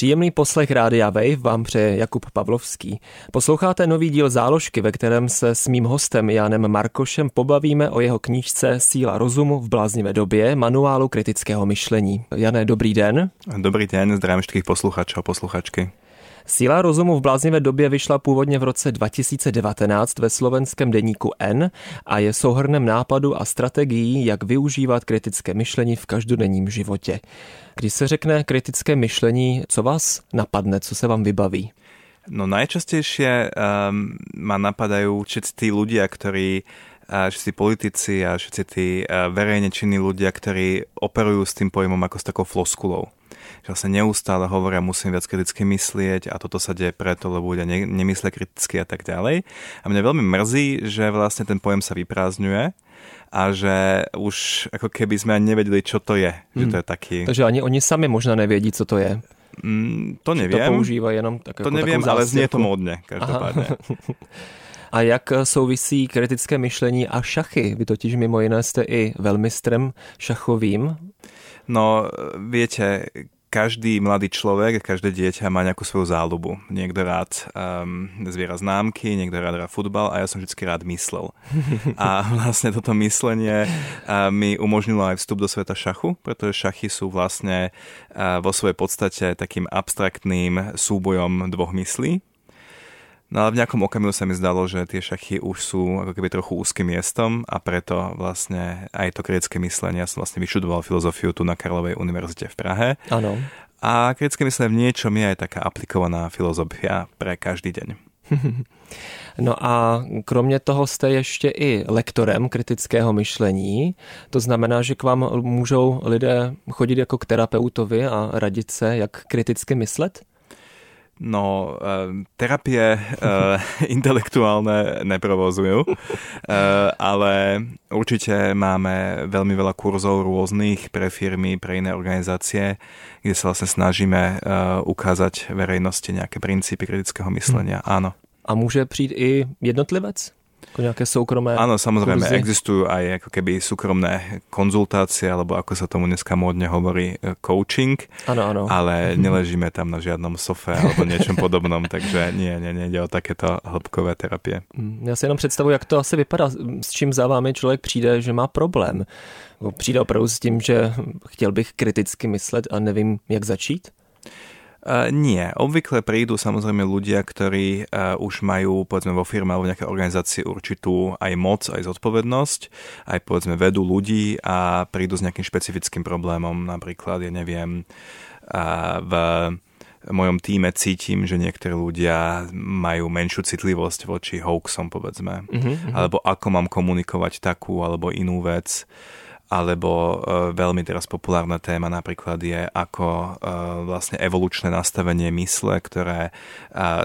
Příjemný poslech Rádia Wave vám přeje Jakub Pavlovský. Posloucháte nový díl záložky, ve kterém se s mým hostem Janem Markošem pobavíme o jeho knížce Síla rozumu v bláznivé době, manuálu kritického myšlení. Jane, dobrý den. Dobrý den, zdravím všetkých posluchačů a posluchačky. Síla rozumu v bláznivé době vyšla původně v roce 2019 ve slovenském deníku N a je souhrnem nápadu a strategií, jak využívat kritické myšlení v každodenním životě. Když se řekne kritické myšlení, co vás napadne, co se vám vybaví? No najčastejšie um, ma napadajú všetci tí ľudia, ktorí všetci politici a všetci tí verejne činní ľudia, ktorí operujú s tým pojmom ako s takou floskulou že vlastne neustále hovoria, musím viac kriticky myslieť a toto sa deje preto, lebo ľudia ne, nemyslia kriticky a tak ďalej. A mňa veľmi mrzí, že vlastne ten pojem sa vyprázdňuje a že už ako keby sme ani nevedeli, čo to je. Že to je taký... Takže ani oni sami možná nevědí, co to je. Mm, to neviem. To používají jenom tak To neviem, ale znie to módne, každopádne. A jak souvisí kritické myšlení a šachy? Vy totiž mimo jiné jste i velmistrem šachovým. No, viete, každý mladý človek, každé dieťa má nejakú svoju záľubu. Niekto rád um, zviera známky, niekto rád rád futbal a ja som vždy rád myslel. A vlastne toto myslenie uh, mi umožnilo aj vstup do sveta šachu, pretože šachy sú vlastne uh, vo svojej podstate takým abstraktným súbojom dvoch myslí, No ale v nejakom okamihu sa mi zdalo, že tie šachy už sú ako keby trochu úzkým miestom a preto vlastne aj to kritické myslenie, ja som vlastne vyštudoval filozofiu tu na Karlovej univerzite v Prahe. Áno. A kritické myslenie v niečom je aj taká aplikovaná filozofia pre každý deň. No a kromě toho jste ještě i lektorem kritického myšlení. To znamená, že k vám můžou lidé chodit jako k terapeutovi a radit se, jak kriticky myslet? No, uh, terapie uh, intelektuálne neprovozujú, uh, ale určite máme veľmi veľa kurzov rôznych pre firmy, pre iné organizácie, kde sa vlastne snažíme ukázať verejnosti nejaké princípy kritického myslenia. Hmm. Áno. A môže prísť i jednotlivec? Ako nejaké súkromé Áno, samozrejme, kurzy. existujú aj ako keby súkromné konzultácie, alebo ako sa tomu dneska módne hovorí, e, coaching. Áno, áno. Ale neležíme tam na žiadnom sofe alebo niečom podobnom, takže nie, nie, nie, o takéto hĺbkové terapie. Mm, já si jenom představuji, jak to asi vypadá, s čím za vámi člověk přijde, že má problém. Přijde opravdu s tím, že chtěl bych kriticky myslet a nevím, jak začít? Uh, nie. Obvykle prídu samozrejme ľudia, ktorí uh, už majú povedzme vo firme alebo nejaké organizácii určitú aj moc, aj zodpovednosť, aj povedzme vedú ľudí a prídu s nejakým špecifickým problémom. Napríklad, ja neviem, uh, v mojom týme cítim, že niektorí ľudia majú menšiu citlivosť voči hoaxom, povedzme. Uh-huh. Alebo ako mám komunikovať takú alebo inú vec alebo e, veľmi teraz populárna téma napríklad je ako e, vlastne evolučné nastavenie mysle, ktoré e,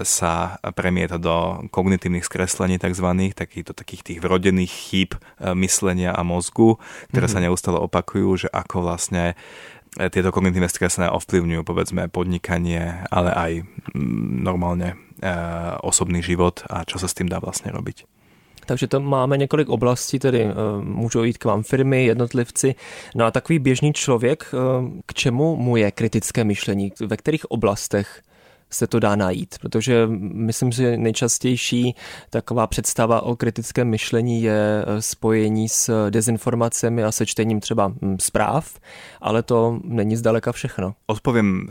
sa premieta do kognitívnych skreslení tzv. Takýto, takých tých vrodených chýb myslenia a mozgu, ktoré mm-hmm. sa neustále opakujú, že ako vlastne tieto kognitívne skreslenia ovplyvňujú povedzme podnikanie, ale aj normálne osobný život a čo sa s tým dá vlastne robiť. Takže to máme několik oblastí, tedy eh, můžou jít k vám firmy, jednotlivci. No a takový běžný člověk, eh, k čemu mu je kritické myšlení? Ve kterých oblastech se to dá najít, protože myslím, že nejčastější taková představa o kritickém myšlení je eh, spojení s dezinformacemi a se čtením třeba hm, zpráv, ale to není zdaleka všechno. Odpovím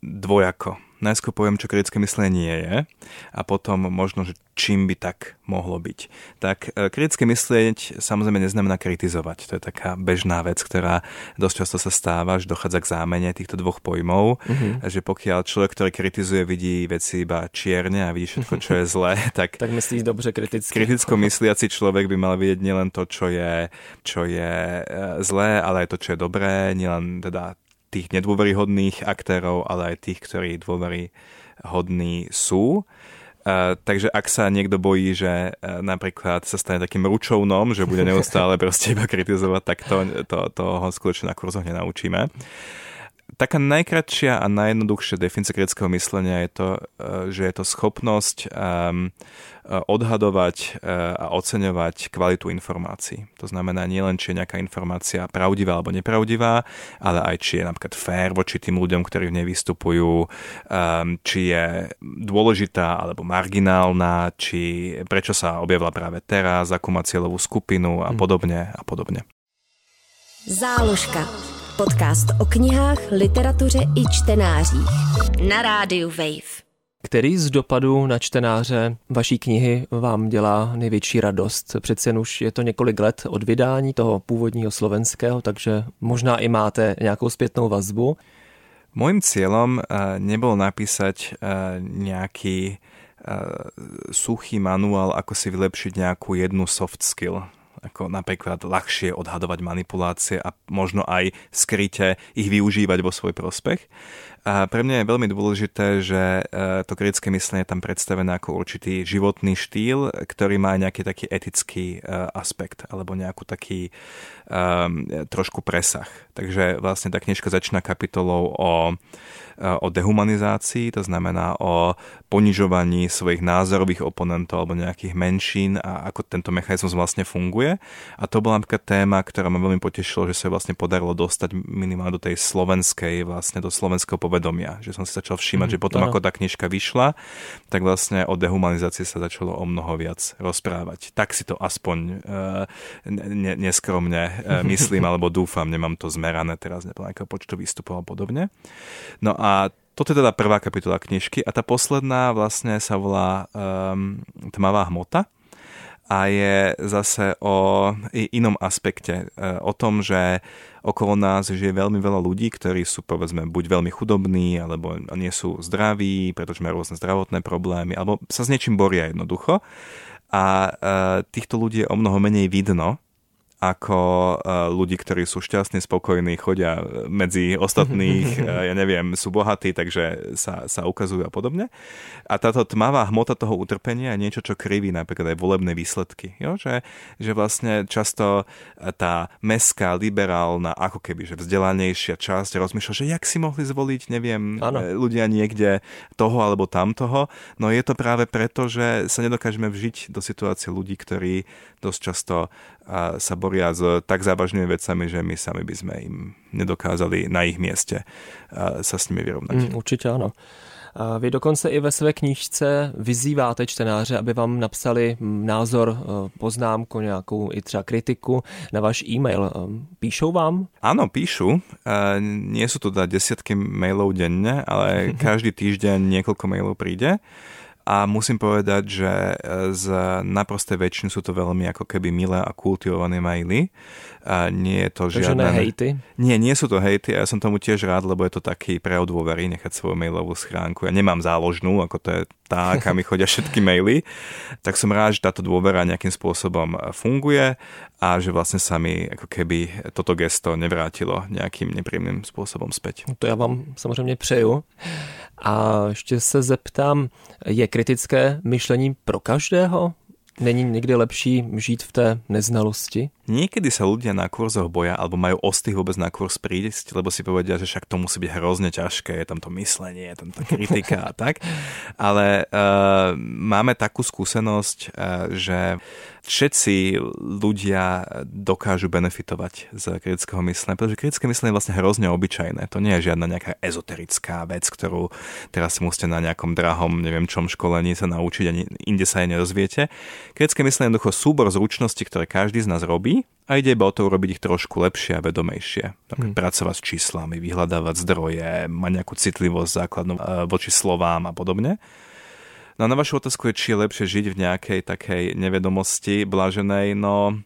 dvojako najskôr poviem, čo kritické myslenie je a potom možno, že čím by tak mohlo byť. Tak e, kritické myslieť samozrejme neznamená kritizovať. To je taká bežná vec, ktorá dosť často sa stáva, že dochádza k zámene týchto dvoch pojmov, mm-hmm. že pokiaľ človek, ktorý kritizuje, vidí veci iba čierne a vidí všetko, čo je zlé, tak... tak myslíš dobře kriticky. Kriticko mysliaci človek by mal vidieť nielen to, čo je, čo je e, zlé, ale aj to, čo je dobré, nielen teda tých nedôveryhodných aktérov, ale aj tých, ktorí dôveryhodní sú. Uh, takže ak sa niekto bojí, že uh, napríklad sa stane takým ručovnom, že bude neustále proste iba kritizovať, tak to, to, to ho skutočne na kurzoch nenaučíme. Taká najkratšia a najjednoduchšia definícia kritického myslenia je to, e, že je to schopnosť um, odhadovať a oceňovať kvalitu informácií. To znamená nielen, či je nejaká informácia pravdivá alebo nepravdivá, ale aj či je napríklad fér voči tým ľuďom, ktorí v nej vystupujú, či je dôležitá alebo marginálna, či prečo sa objavila práve teraz, akú má cieľovú skupinu a mhm. podobne a podobne. Záložka. Podcast o knihách, literatuře i čtenářích. Na rádiu Wave. Který z dopadů na čtenáře vaší knihy vám dělá největší radost? Přece jen už je to několik let od vydání toho původního slovenského, takže možná i máte nějakou zpětnou vazbu. Mojím cieľom uh, nebol napísať uh, nejaký uh, suchý manuál, ako si vylepšiť nejakú jednu soft skill ako napríklad ľahšie odhadovať manipulácie a možno aj skryte ich využívať vo svoj prospech. A pre mňa je veľmi dôležité, že e, to kritické myslenie je tam predstavené ako určitý životný štýl, ktorý má nejaký taký etický e, aspekt alebo nejakú taký um, trošku presah. Takže vlastne tá knižka začína kapitolou o o dehumanizácii, to znamená o ponižovaní svojich názorových oponentov alebo nejakých menšín a ako tento mechanizmus vlastne funguje. A to bola napríklad téma, ktorá ma veľmi potešila, že sa vlastne podarilo dostať minimálne do tej slovenskej, vlastne do slovenského povedomia. Že som si začal všímať, mm, že potom ako tá knižka vyšla, tak vlastne o dehumanizácii sa začalo o mnoho viac rozprávať. Tak si to aspoň uh, ne, neskromne uh, myslím, alebo dúfam, nemám to zmerané teraz, nepodľa nejakého počtu výstupov a podobne. No a toto je teda prvá kapitola knižky a tá posledná vlastne sa volá um, Tmavá hmota a je zase o inom aspekte. E, o tom, že okolo nás žije veľmi veľa ľudí, ktorí sú povedzme buď veľmi chudobní, alebo nie sú zdraví, pretože majú rôzne zdravotné problémy, alebo sa s niečím boria jednoducho. A e, týchto ľudí je o mnoho menej vidno ako e, ľudí, ktorí sú šťastní, spokojní, chodia medzi ostatných, e, ja neviem, sú bohatí, takže sa, sa ukazujú a podobne. A táto tmavá hmota toho utrpenia je niečo, čo kriví napríklad aj volebné výsledky. Jo? Že, že vlastne často tá meská, liberálna, ako keby, že vzdelanejšia časť rozmýšľa, že jak si mohli zvoliť, neviem, ano. E, ľudia niekde toho alebo tamtoho. No je to práve preto, že sa nedokážeme vžiť do situácie ľudí, ktorí dosť často sa boria s tak závažnými vecami, že my sami by sme im nedokázali na ich mieste sa s nimi vyrovnať. Mm, určitě ano. Vy dokonce i ve své knížce vyzýváte čtenáře, aby vám napsali názor, e, poznámku, nějakou i třeba kritiku na váš e-mail. E, píšou vám? Áno, píšu. Nie sú to teda desiatky mailov denne, ale každý týždeň niekoľko mailov príde. A musím povedať, že e, z naprostej väčšiny sú to veľmi ako keby milé a kultivované maily. A nie je to Takže žiadne... hejty? Nie, nie sú to hejty a ja som tomu tiež rád, lebo je to taký prejav dôvery nechať svoju mailovú schránku. Ja nemám záložnú, ako to je tá, kam mi chodia všetky maily. Tak som rád, že táto dôvera nejakým spôsobom funguje a že vlastne sa mi ako keby toto gesto nevrátilo nejakým nepríjemným spôsobom späť. To ja vám samozřejmě přeju. A ještě se zeptám, je kritické myšlení pro každého? Není někdy lepší žít v té neznalosti? Niekedy sa ľudia na kurzoch boja alebo majú ostých vôbec na kurz prísť, lebo si povedia, že však to musí byť hrozne ťažké, je tam to myslenie, je tam tá kritika a tak. Ale uh, máme takú skúsenosť, uh, že všetci ľudia dokážu benefitovať z kritického myslenia, pretože kritické myslenie je vlastne hrozne obyčajné. To nie je žiadna nejaká ezoterická vec, ktorú teraz si musíte na nejakom drahom, neviem čom školení sa naučiť, ani inde sa aj nerozviete. Kritické myslenie je jednoducho súbor zručností, ktoré každý z nás robí a ide iba o to urobiť ich trošku lepšie a vedomejšie. Tak, hmm. Pracovať s číslami, vyhľadávať zdroje, mať nejakú citlivosť základnú e, voči slovám a podobne. No a na vašu otázku je, či je lepšie žiť v nejakej takej nevedomosti blaženej, no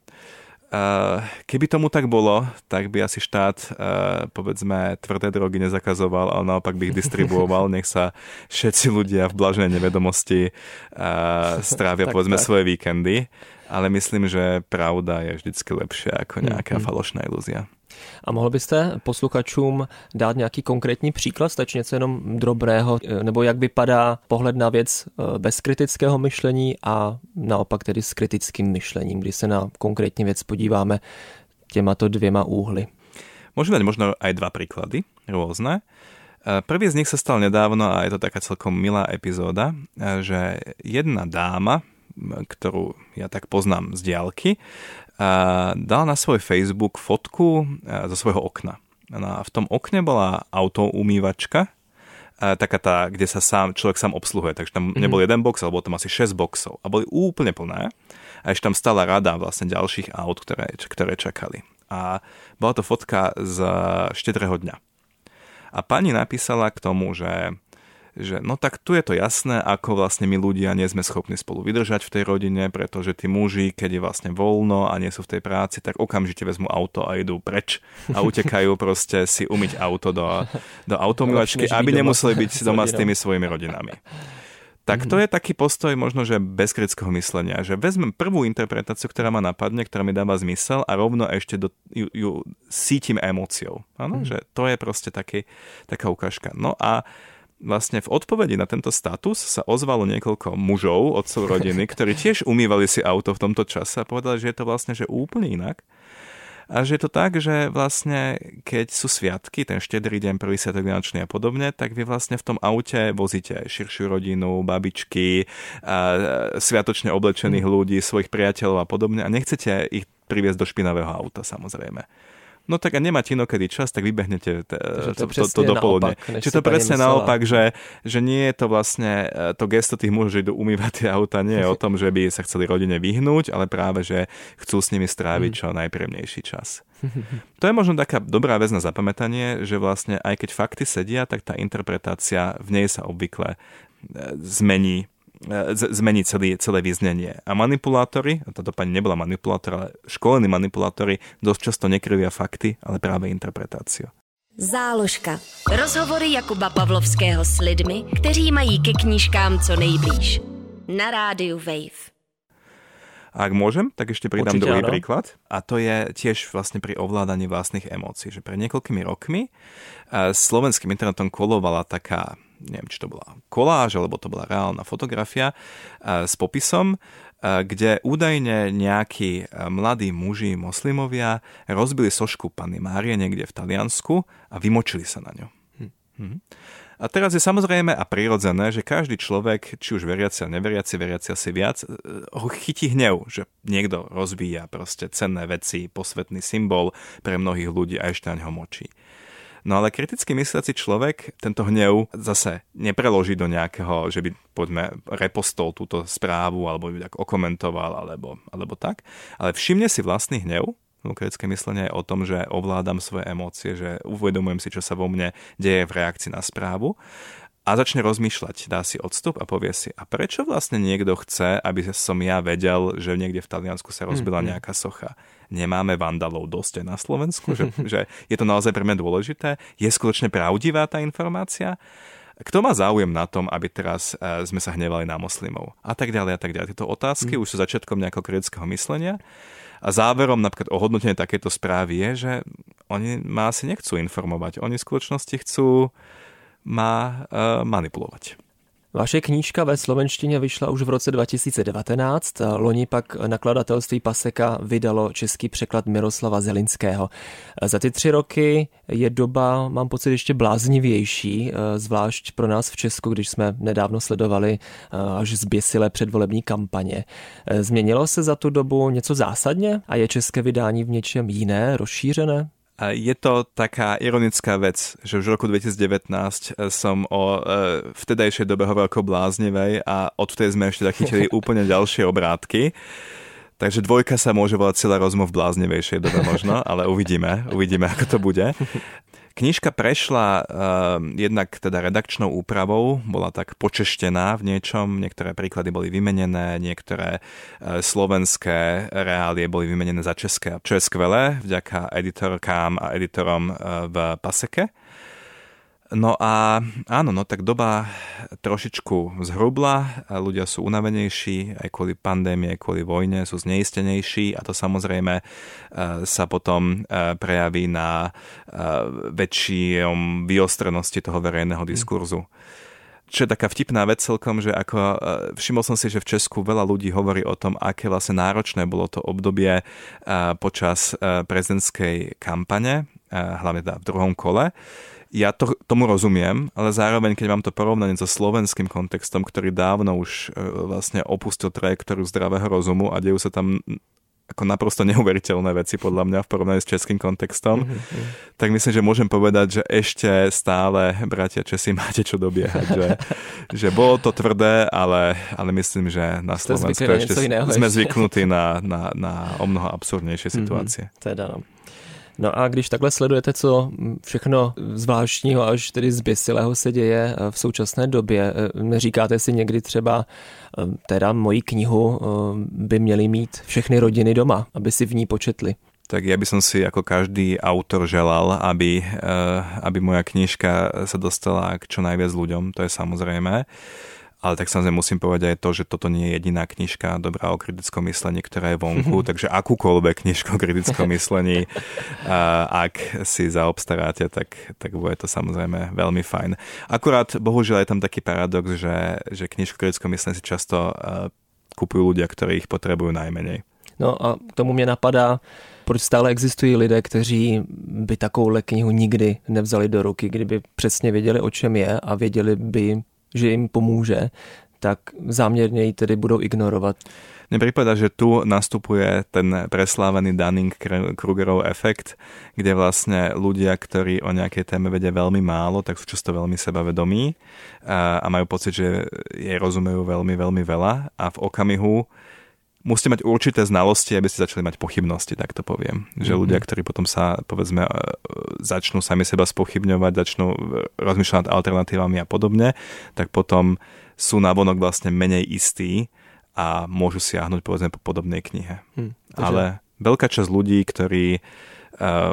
keby tomu tak bolo, tak by asi štát, uh, povedzme, tvrdé drogy nezakazoval, ale naopak by ich distribuoval, nech sa všetci ľudia v blaženej nevedomosti uh, strávia, povedzme, tak. svoje víkendy ale myslím, že pravda je vždycky lepšia ako nějaká mm-hmm. falošná iluzia. A mohl byste posluchačům dát nějaký konkrétní příklad, stačí něco jenom drobného, nebo jak vypadá pohled na věc eh, bez kritického myšlení a naopak tedy s kritickým myšlením, kdy se na konkrétní věc podíváme těmato dvěma úhly? Môžeme dať možno aj dva príklady, rôzne. Prvý z nich sa stal nedávno a je to taká celkom milá epizóda, že jedna dáma, ktorú ja tak poznám z diálky, dal na svoj Facebook fotku zo svojho okna. No a v tom okne bola autoumývačka, taká tá, kde sa sám, človek sám obsluhuje. Takže tam mm-hmm. nebol jeden box, ale bolo tam asi 6 boxov. A boli úplne plné. A ešte tam stala rada vlastne ďalších aut, ktoré, ktoré čakali. A bola to fotka z štedrého dňa. A pani napísala k tomu, že že no tak tu je to jasné, ako vlastne my ľudia nie sme schopní spolu vydržať v tej rodine, pretože tí muži, keď je vlastne voľno a nie sú v tej práci, tak okamžite vezmú auto a idú preč a utekajú proste si umyť auto do, do automilačky, aby nemuseli byť doma s tými svojimi rodinami. Tak to je taký postoj možno, že bez kritického myslenia, že vezmem prvú interpretáciu, ktorá ma napadne, ktorá mi dáva zmysel a rovno ešte do, ju, ju sítim emóciou. Áno, mm. že to je proste taký, taká ukážka. No a vlastne v odpovedi na tento status sa ozvalo niekoľko mužov, otcov rodiny, ktorí tiež umývali si auto v tomto čase a povedali, že je to vlastne že úplne inak. A že je to tak, že vlastne keď sú sviatky, ten štedrý deň, prvý sviatok Vianočný a podobne, tak vy vlastne v tom aute vozíte aj širšiu rodinu, babičky, a sviatočne oblečených mm. ľudí, svojich priateľov a podobne a nechcete ich priviesť do špinavého auta samozrejme. No tak a nemáte inokedy čas, tak vybehnete t- to, to, to, dopoludne. Čiže to presne naopak, že, že nie je to vlastne e, to gesto tých mužov, že idú umývať tie auta, nie je o tom, že by sa chceli rodine vyhnúť, ale práve, že chcú s nimi stráviť mm. čo najpríjemnejší čas. To je možno taká dobrá vec na zapamätanie, že vlastne aj keď fakty sedia, tak tá interpretácia v nej sa obvykle e, zmení zmeniť celý, celé význenie. A manipulátori, a táto pani nebola manipulátor, ale školení manipulátori dosť často nekryvia fakty, ale práve interpretáciu. Záložka. Rozhovory Jakuba Pavlovského s lidmi, kteří mají ke knížkám co nejblíž. Na rádiu Wave. Ak môžem, tak ešte pridám Určite druhý áno. príklad. A to je tiež vlastne pri ovládaní vlastných emócií. Že pred niekoľkými rokmi eh, slovenským internetom kolovala taká neviem, či to bola koláž, alebo to bola reálna fotografia e, s popisom, e, kde údajne nejakí e, mladí muži moslimovia rozbili sošku Panny Márie niekde v Taliansku a vymočili sa na ňu. Hm. hm. A teraz je samozrejme a prirodzené, že každý človek, či už veriaci a neveriaci, veriaci asi viac, ho chytí hnev, že niekto rozvíja proste cenné veci, posvetný symbol pre mnohých ľudí a ešte ňo močí. No ale kriticky mysliaci človek tento hnev zase nepreloží do nejakého, že by poďme repostol túto správu alebo by tak okomentoval alebo, alebo tak, ale všimne si vlastný hnev, kritické myslenie je o tom, že ovládam svoje emócie, že uvedomujem si, čo sa vo mne deje v reakcii na správu a začne rozmýšľať, dá si odstup a povie si, a prečo vlastne niekto chce, aby som ja vedel, že niekde v Taliansku sa rozbila mm-hmm. nejaká socha. Nemáme vandalov dosť aj na Slovensku, že, že je to naozaj pre mňa dôležité. Je skutočne pravdivá tá informácia? Kto má záujem na tom, aby teraz uh, sme sa hnevali na moslimov? A tak ďalej, a tak ďalej. Tieto otázky mm. už sú začiatkom nejakého kritického myslenia. A záverom napríklad o hodnotenie takéto správy je, že oni ma asi nechcú informovať. Oni v skutočnosti chcú má uh, manipulovať. Vaše knížka ve slovenštině vyšla už v roce 2019, loni pak nakladatelství Paseka vydalo český překlad Miroslava Zelinského. Za ty tři roky je doba, mám pocit, ještě bláznivější, eh, zvlášť pro nás v Česku, když jsme nedávno sledovali eh, až zběsilé předvolební kampaně. Změnilo se za tu dobu něco zásadně a je české vydání v něčem jiné, rozšířené? Je to taká ironická vec, že už v roku 2019 eh, som o e, vtedajšej dobe hovoril ako bláznivej a odvtedy sme ešte chytili úplne ďalšie obrátky. Takže dvojka sa môže volať celá rozmov v bláznivejšej dobe možno, ale uvidíme, uvidíme, ako to bude. Knižka prešla uh, jednak teda redakčnou úpravou, bola tak počeštená v niečom, niektoré príklady boli vymenené, niektoré uh, slovenské reálie boli vymenené za české, čo je skvelé, vďaka editorkám a editorom uh, v Paseke. No a áno, no tak doba trošičku zhrubla, ľudia sú unavenejší, aj kvôli pandémie, aj kvôli vojne, sú zneistenejší a to samozrejme e, sa potom e, prejaví na e, väčšom vyostrenosti toho verejného hm. diskurzu. Čo je taká vtipná vec celkom, že ako všimol som si, že v Česku veľa ľudí hovorí o tom, aké vlastne náročné bolo to obdobie počas prezidentskej kampane hlavne teda v druhom kole. Ja to, tomu rozumiem, ale zároveň, keď mám to porovnanie so slovenským kontextom, ktorý dávno už vlastne opustil trajektóriu zdravého rozumu a dejú sa tam ako naprosto neuveriteľné veci podľa mňa v porovnaní s českým kontextom, mm-hmm. tak myslím, že môžem povedať, že ešte stále, bratia Česi, máte čo dobiehať. že, že bolo to tvrdé, ale, ale myslím, že na Slovensku ešte sme zvyknutí na, na, na o mnoho absurdnejšie mhm. situácie. Mm-hmm. Teda no. No a když takhle sledujete, co všechno zvláštního až tedy zběsilého se děje eh, v současné době, eh, říkáte si někdy třeba, eh, teda moji knihu by měly mít všechny rodiny doma, aby si v ní početli. Tak ja by som si ako každý autor želal, aby, aby moja knižka sa dostala k čo najviac ľuďom, to je samozrejme. Ale tak samozrejme musím povedať aj to, že toto nie je jediná knižka dobrá o kritickom myslení, ktorá je vonku, takže akúkoľvek knižku o kritickom myslení, ak si zaobstaráte, tak, tak bude to samozrejme veľmi fajn. Akurát, bohužiaľ je tam taký paradox, že, že knižku o kritickom myslení si často kupujú ľudia, ktorí ich potrebujú najmenej. No a k tomu mě napadá, proč stále existují lidé, kteří by takovouhle knihu nikdy nevzali do ruky, kdyby přesně věděli, o čem je a věděli by, že im pomůže, tak záměrně ji tedy budou ignorovat. Mne že tu nastupuje ten preslávený Dunning-Krugerov efekt, kde vlastne ľudia, ktorí o nejakej téme vedia veľmi málo, tak sú často veľmi sebavedomí a, a majú pocit, že jej rozumejú veľmi, veľmi veľa a v okamihu musíte mať určité znalosti, aby ste začali mať pochybnosti, tak to poviem. Že mm-hmm. ľudia, ktorí potom sa, povedzme, e, začnú sami seba spochybňovať, začnú e, rozmýšľať nad alternatívami a podobne, tak potom sú navonok vlastne menej istí a môžu siahnuť, povedzme, po podobnej knihe. Mm, Ale veľká časť ľudí, ktorí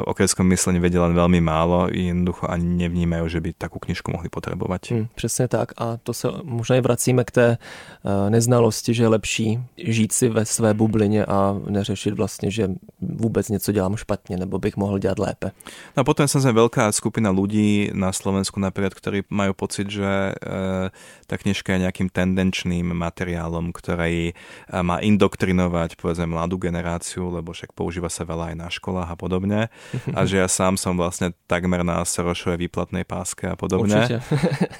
o kritickom myslení vedia len veľmi málo, jednoducho ani nevnímajú, že by takú knižku mohli potrebovať. Hmm, přesně tak a to se možná i vracíme k té uh, neznalosti, že je lepší žít si ve své bublině a neřešit vlastně, že vůbec něco dělám špatně nebo bych mohl dělat lépe. No a potom je veľká skupina ľudí na Slovensku napríklad, ktorí majú pocit, že uh, tá knižka je nejakým tendenčným materiálom, ktorý má indoktrinovať povedzme mladú generáciu, lebo však používa sa veľa aj na školách a podobne podobne. A že ja sám som vlastne takmer na Sorošovej výplatnej páske a podobne.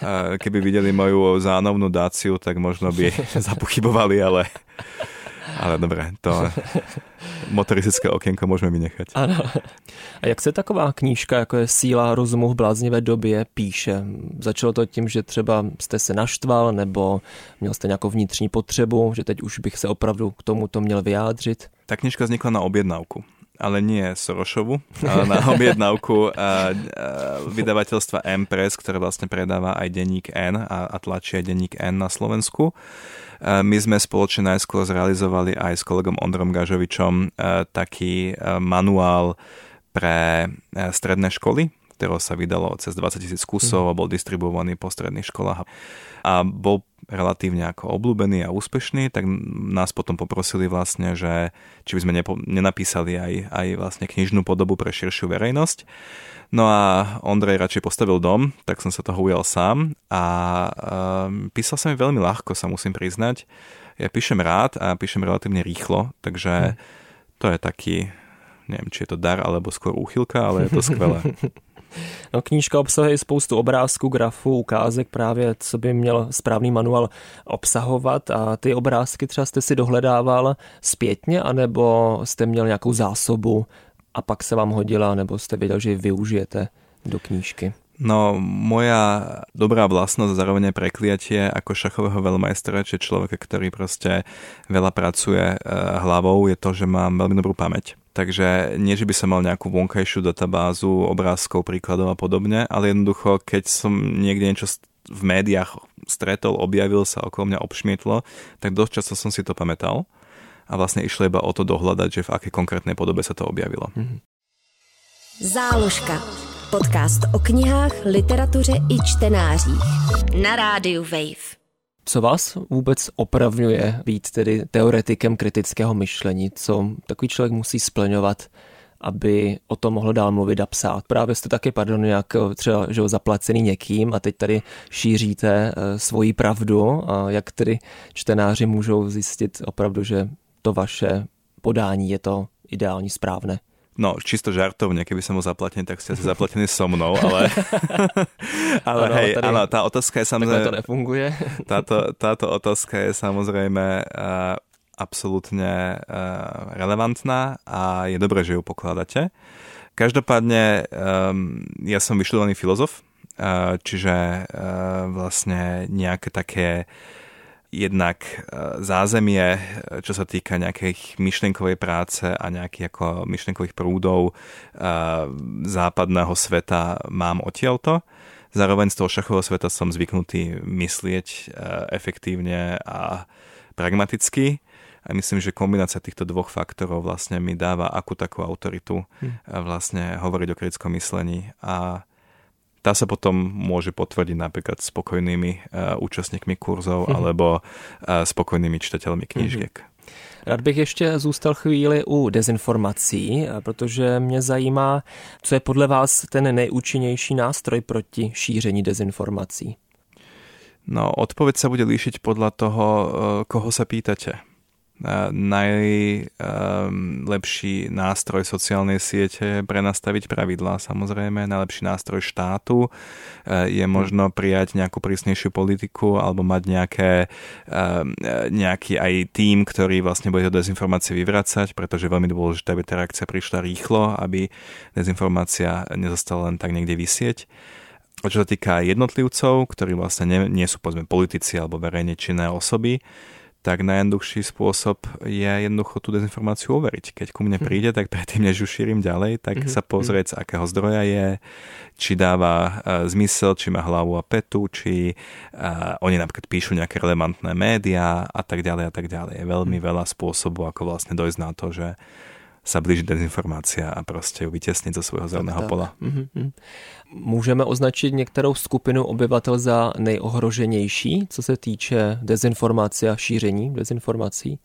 A keby videli moju zánovnú dáciu, tak možno by zapochybovali, ale ale dobré, to motoristické okienko můžeme vynechat. Ano. A jak se taková knížka, jako je Síla rozumu v bláznivé době, píše? Začalo to tím, že třeba jste se naštval, nebo měl jste nějakou vnitřní potřebu, že teď už bych se opravdu k tomu to měl vyjádřit? Ta knižka vznikla na objednávku ale nie Sorošovu, ale na objednávku vydavateľstva Empress, ktoré vlastne predáva aj denník N a, a tlačí aj denník N na Slovensku. My sme spoločne najskôr zrealizovali aj s kolegom Ondrom Gažovičom taký manuál pre stredné školy, ktorého sa vydalo cez 20 tisíc kusov a bol distribuovaný po stredných školách. A bol relatívne ako obľúbený a úspešný, tak nás potom poprosili vlastne, že či by sme nepo, nenapísali aj, aj vlastne knižnú podobu pre širšiu verejnosť. No a Ondrej radšej postavil dom, tak som sa toho ujal sám a um, písal sa mi veľmi ľahko, sa musím priznať. Ja píšem rád a píšem relatívne rýchlo, takže hm. to je taký, neviem, či je to dar alebo skôr úchylka, ale je to skvelé. No, knížka obsahuje spoustu obrázků, grafů, ukázek právě, co by měl správný manuál obsahovat a ty obrázky třeba jste si dohledával zpětně, anebo jste měl nějakou zásobu a pak se vám hodila, nebo jste věděl, že ji využijete do knížky? No, moja dobrá vlastnosť a zároveň prekliatie ako šachového veľmajstra, či človeka, ktorý proste veľa pracuje eh, hlavou, je to, že mám veľmi dobrú pamäť. Takže nie, že by som mal nejakú vonkajšiu databázu obrázkov, príkladov a podobne, ale jednoducho, keď som niekde niečo v médiách stretol, objavil sa, okolo mňa obšmietlo, tak dosť často som si to pamätal a vlastne išlo iba o to dohľadať, že v akej konkrétnej podobe sa to objavilo. Mm-hmm. Záložka. Podcast o knihách, literatuře i čtenářích. Na rádiu Wave. Co vás vůbec opravňuje být tedy teoretikem kritického myšlení? Co takový člověk musí splňovat, aby o tom mohl dál mluvit a psát? Právě jste taky, pardon, nějak třeba že zaplacený někým a teď tady šíříte uh, svoji pravdu a jak tedy čtenáři můžou zjistit opravdu, že to vaše podání je to ideální správné? No, čisto žartovne, keby som bol zaplatený, tak ste asi zaplatení so mnou, ale, ale ano, hej, áno, tá otázka je samozrejme... to nefunguje. táto, táto otázka je samozrejme uh, absolútne uh, relevantná a je dobré, že ju pokladáte. Každopádne um, ja som vyštudovaný filozof, uh, čiže uh, vlastne nejaké také jednak zázemie, čo sa týka nejakej myšlienkovej práce a nejakých ako myšlienkových prúdov západného sveta mám odtiaľto. Zároveň z toho šachového sveta som zvyknutý myslieť efektívne a pragmaticky a myslím, že kombinácia týchto dvoch faktorov vlastne mi dáva akú takú autoritu hm. vlastne hovoriť o kritickom myslení a tá sa potom môže potvrdiť napríklad spokojnými uh, účastníkmi kurzov mm-hmm. alebo uh, spokojnými čitateľmi knížek. Mm-hmm. Rád bych ještě zůstal chvíli u dezinformací, protože mě zajímá, co je podle vás ten nejúčinnější nástroj proti šíření dezinformací. No, odpoveď sa bude líšiť podľa toho, koho sa pýtate najlepší nástroj sociálnej siete pre nastaviť pravidlá samozrejme, najlepší nástroj štátu je možno prijať nejakú prísnejšiu politiku alebo mať nejaké, nejaký aj tým, ktorý vlastne bude dezinformácie vyvracať, pretože je veľmi dôležité, aby tá reakcia prišla rýchlo, aby dezinformácia nezostala len tak niekde vysieť. A čo sa týka jednotlivcov, ktorí vlastne nie, nie sú povedzme politici alebo verejne činné osoby, tak najjednoduchší spôsob je jednoducho tú dezinformáciu overiť. Keď ku mne mhm. príde, tak predtým, než ju šírim ďalej, tak mm-hmm. sa pozrieť, z akého zdroja je, či dáva uh, zmysel, či má hlavu a petu, či uh, oni napríklad píšu nejaké relevantné médiá a tak ďalej a tak ďalej. Je veľmi mm. veľa spôsobov, ako vlastne dojsť na to, že sa blíži dezinformácia a prostě ju vytěsnit zo svého zeleného pola. Mm-hmm. Můžeme označit některou skupinu obyvatel za nejohroženější, co se týče dezinformácie a šíření dezinformací?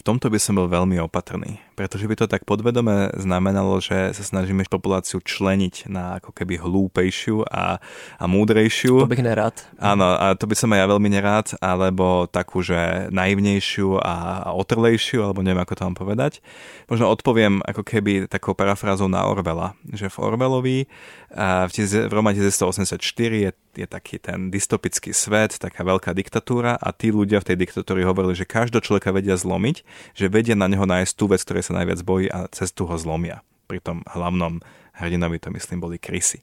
V tomto by som bol veľmi opatrný, pretože by to tak podvedome znamenalo, že sa snažíme populáciu členiť na ako keby hlúpejšiu a, a múdrejšiu. To bych nerád. Áno, a to by som aj ja veľmi nerád, alebo takú, že naivnejšiu a, a otrlejšiu, alebo neviem, ako to mám povedať. Možno odpoviem ako keby takou parafrázou na Orwella, že v Orwellovi v, v romane 1984 je je taký ten dystopický svet, taká veľká diktatúra a tí ľudia v tej diktatúre hovorili, že každého človeka vedia zlomiť, že vedia na neho nájsť tú vec, ktorej sa najviac bojí a cez tú ho zlomia. Pri tom hlavnom hrdinovi to myslím boli krysy.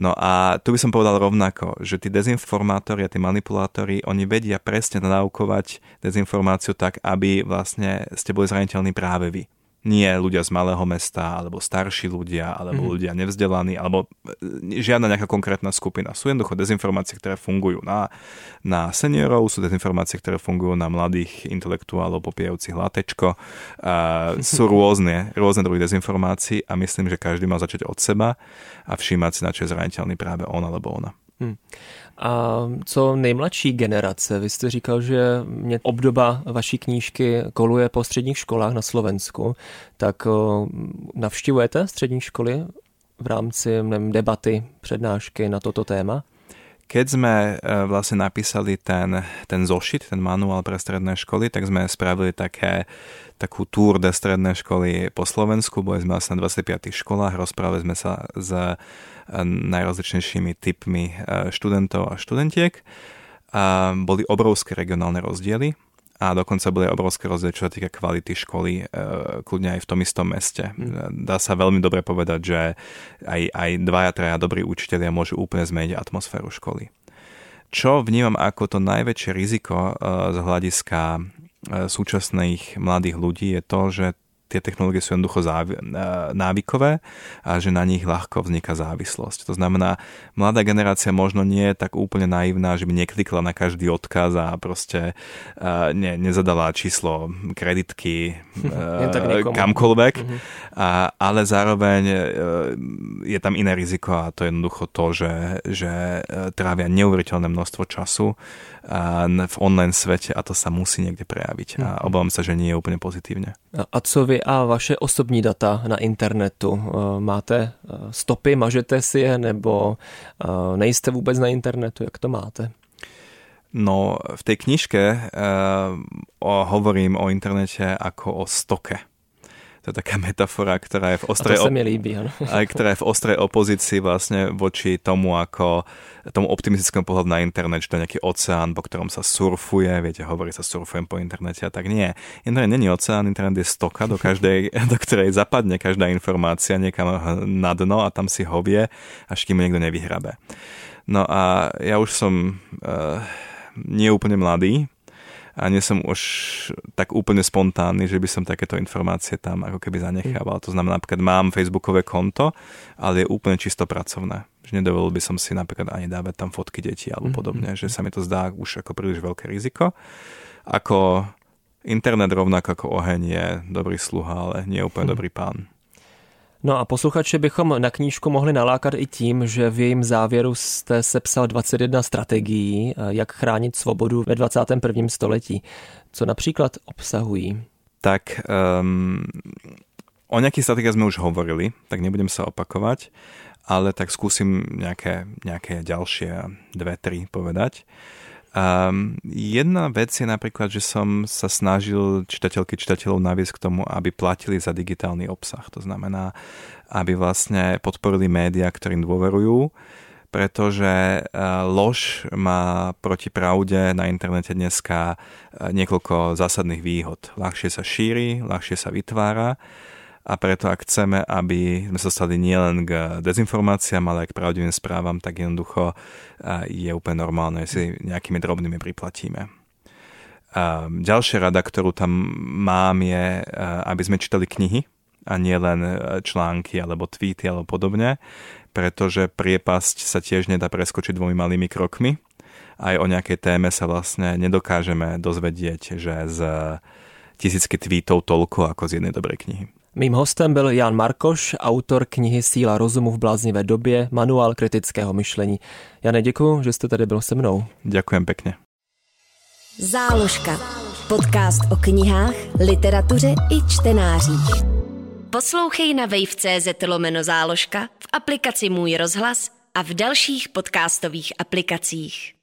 No a tu by som povedal rovnako, že tí dezinformátori a tí manipulátori, oni vedia presne naukovať dezinformáciu tak, aby vlastne ste boli zraniteľní práve vy nie ľudia z malého mesta, alebo starší ľudia, alebo mm-hmm. ľudia nevzdelaní, alebo e, žiadna nejaká konkrétna skupina. Sú jednoducho dezinformácie, ktoré fungujú na, na seniorov, sú dezinformácie, ktoré fungujú na mladých intelektuálov popijajúcich latečko. A sú rôzne, rôzne druhy dezinformácií a myslím, že každý má začať od seba a všímať si, na čo je zraniteľný práve on alebo ona. Hmm. A co nejmladší generace? Vy jste říkal, že mě obdoba vaší knížky koluje po středních školách na Slovensku. Tak navštěvujete střední školy v rámci nevím, debaty, přednášky na toto téma? Keď sme e, vlastne napísali ten, ten zošit, ten manuál pre stredné školy, tak sme spravili také, takú túr do strednej školy po Slovensku. Boli sme asi na 25 školách, rozprávali sme sa s e, najrozličnejšími typmi e, študentov a študentiek. A boli obrovské regionálne rozdiely a dokonca boli obrovské rozdiely, čo sa týka kvality školy, e, kľudne aj v tom istom meste. Mm. Dá sa veľmi dobre povedať, že aj, aj dvaja, traja dobrí učiteľia môžu úplne zmeniť atmosféru školy. Čo vnímam ako to najväčšie riziko e, z hľadiska e, súčasných mladých ľudí je to, že tie technológie sú jednoducho závi- návykové a že na nich ľahko vzniká závislosť. To znamená, mladá generácia možno nie je tak úplne naivná, že by neklikla na každý odkaz a proste uh, ne, nezadala číslo kreditky uh, kamkoľvek, uh-huh. a, ale zároveň uh, je tam iné riziko a to je jednoducho to, že, že trávia neuveriteľné množstvo času v online svete a to sa musí niekde prejaviť. A mhm. obávam sa, že nie je úplne pozitívne. A co vy a vaše osobní data na internetu? E, máte e, stopy, mažete si je, nebo e, nejste vůbec na internetu? Jak to máte? No, v tej knižke uh, o, hovorím o internete ako o stoke. To je taká metafora, ktorá je v ostrej, to sa mi líbí, ano. aj, ktorá je v ostrej opozícii vlastne voči tomu, ako tomu optimistickému pohľadu na internet, že to je nejaký oceán, po ktorom sa surfuje, viete, hovorí sa surfujem po internete a tak nie. Internet není oceán, internet je stoka, do, každej, do ktorej zapadne každá informácia niekam na dno a tam si hovie, až kým niekto nevyhrabe. No a ja už som uh, nie úplne mladý, a nie som už tak úplne spontánny, že by som takéto informácie tam ako keby zanechával. To znamená, napríklad mám facebookové konto, ale je úplne čisto pracovné. Že nedovolil by som si napríklad ani dávať tam fotky detí alebo mhm, podobne, mm-hmm. že sa mi to zdá už ako príliš veľké riziko. Ako internet rovnako ako oheň je dobrý sluha, ale nie je úplne dobrý pán. No a posluchače bychom na knížku mohli nalákat i tím, že v jejím závěru jste sepsal 21 strategií, eh, jak chránit svobodu ve 21. století. Co například obsahují? Tak um, o nejakých strategiách sme už hovorili, tak nebudem sa opakovať, ale tak skúsim nejaké, nejaké ďalšie dve, tri povedať. Um, jedna vec je napríklad, že som sa snažil čitateľky čitateľov naviesť k tomu, aby platili za digitálny obsah. To znamená, aby vlastne podporili médiá, ktorým dôverujú, pretože lož má proti pravde na internete dneska niekoľko zásadných výhod. Ľahšie sa šíri, ľahšie sa vytvára a preto ak chceme, aby sme sa stali nielen k dezinformáciám, ale aj k pravdivým správam, tak jednoducho je úplne normálne, si nejakými drobnými priplatíme. Ďalšia rada, ktorú tam mám, je, aby sme čítali knihy a nie len články alebo tweety alebo podobne, pretože priepasť sa tiež nedá preskočiť dvomi malými krokmi. Aj o nejakej téme sa vlastne nedokážeme dozvedieť, že z tisícky tweetov toľko ako z jednej dobrej knihy. Mým hostem byl Jan Markoš, autor knihy Síla rozumu v bláznivé době, manuál kritického myšlení. Jane, děkuji, že jste tady byl se mnou. Ďakujem pekne. Záložka. Podcast o knihách, literatuře i čtenářích. Poslouchej na wave.cz lomeno záložka, v aplikaci Můj rozhlas a v dalších podcastových aplikacích.